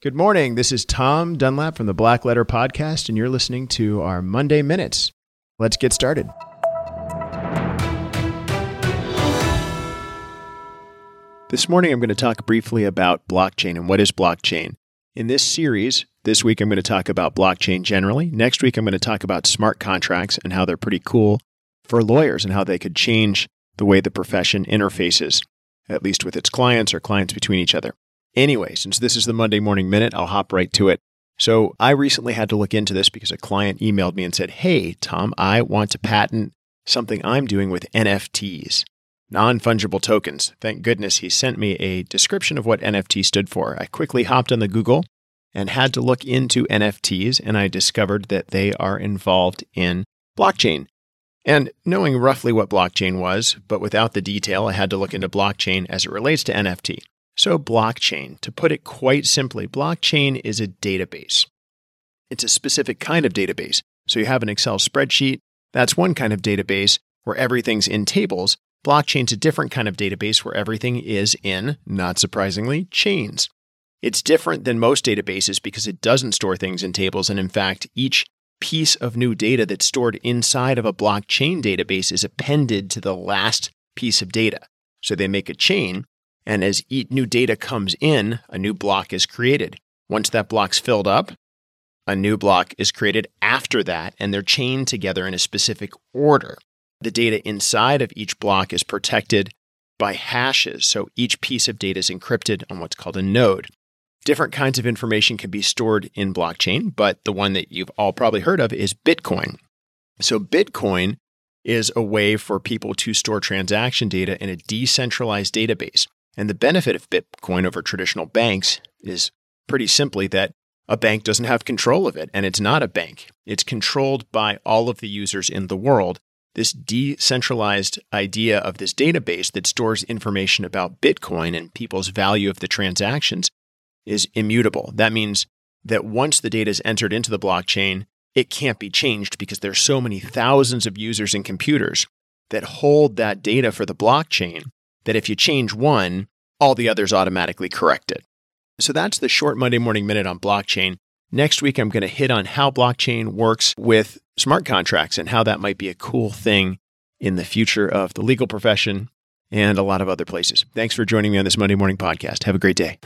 Good morning. This is Tom Dunlap from the Black Letter Podcast, and you're listening to our Monday Minutes. Let's get started. This morning, I'm going to talk briefly about blockchain and what is blockchain. In this series, this week, I'm going to talk about blockchain generally. Next week, I'm going to talk about smart contracts and how they're pretty cool for lawyers and how they could change the way the profession interfaces, at least with its clients or clients between each other. Anyway, since this is the Monday Morning Minute, I'll hop right to it. So, I recently had to look into this because a client emailed me and said, Hey, Tom, I want to patent something I'm doing with NFTs, non fungible tokens. Thank goodness he sent me a description of what NFT stood for. I quickly hopped on the Google and had to look into NFTs, and I discovered that they are involved in blockchain. And knowing roughly what blockchain was, but without the detail, I had to look into blockchain as it relates to NFT. So, blockchain, to put it quite simply, blockchain is a database. It's a specific kind of database. So, you have an Excel spreadsheet, that's one kind of database where everything's in tables. Blockchain's a different kind of database where everything is in, not surprisingly, chains. It's different than most databases because it doesn't store things in tables. And in fact, each piece of new data that's stored inside of a blockchain database is appended to the last piece of data. So they make a chain and as new data comes in, a new block is created. Once that block's filled up, a new block is created after that, and they're chained together in a specific order. The data inside of each block is protected by hashes, so each piece of data is encrypted on what's called a node. Different kinds of information can be stored in blockchain, but the one that you've all probably heard of is Bitcoin. So, Bitcoin is a way for people to store transaction data in a decentralized database. And the benefit of Bitcoin over traditional banks is pretty simply that a bank doesn't have control of it, and it's not a bank. It's controlled by all of the users in the world. This decentralized idea of this database that stores information about Bitcoin and people's value of the transactions is immutable. That means that once the data is entered into the blockchain, it can't be changed because there's so many thousands of users and computers that hold that data for the blockchain that if you change one, all the others automatically correct it. So that's the short Monday Morning Minute on blockchain. Next week, I'm going to hit on how blockchain works with smart contracts and how that might be a cool thing in the future of the legal profession and a lot of other places. Thanks for joining me on this Monday morning podcast. Have a great day.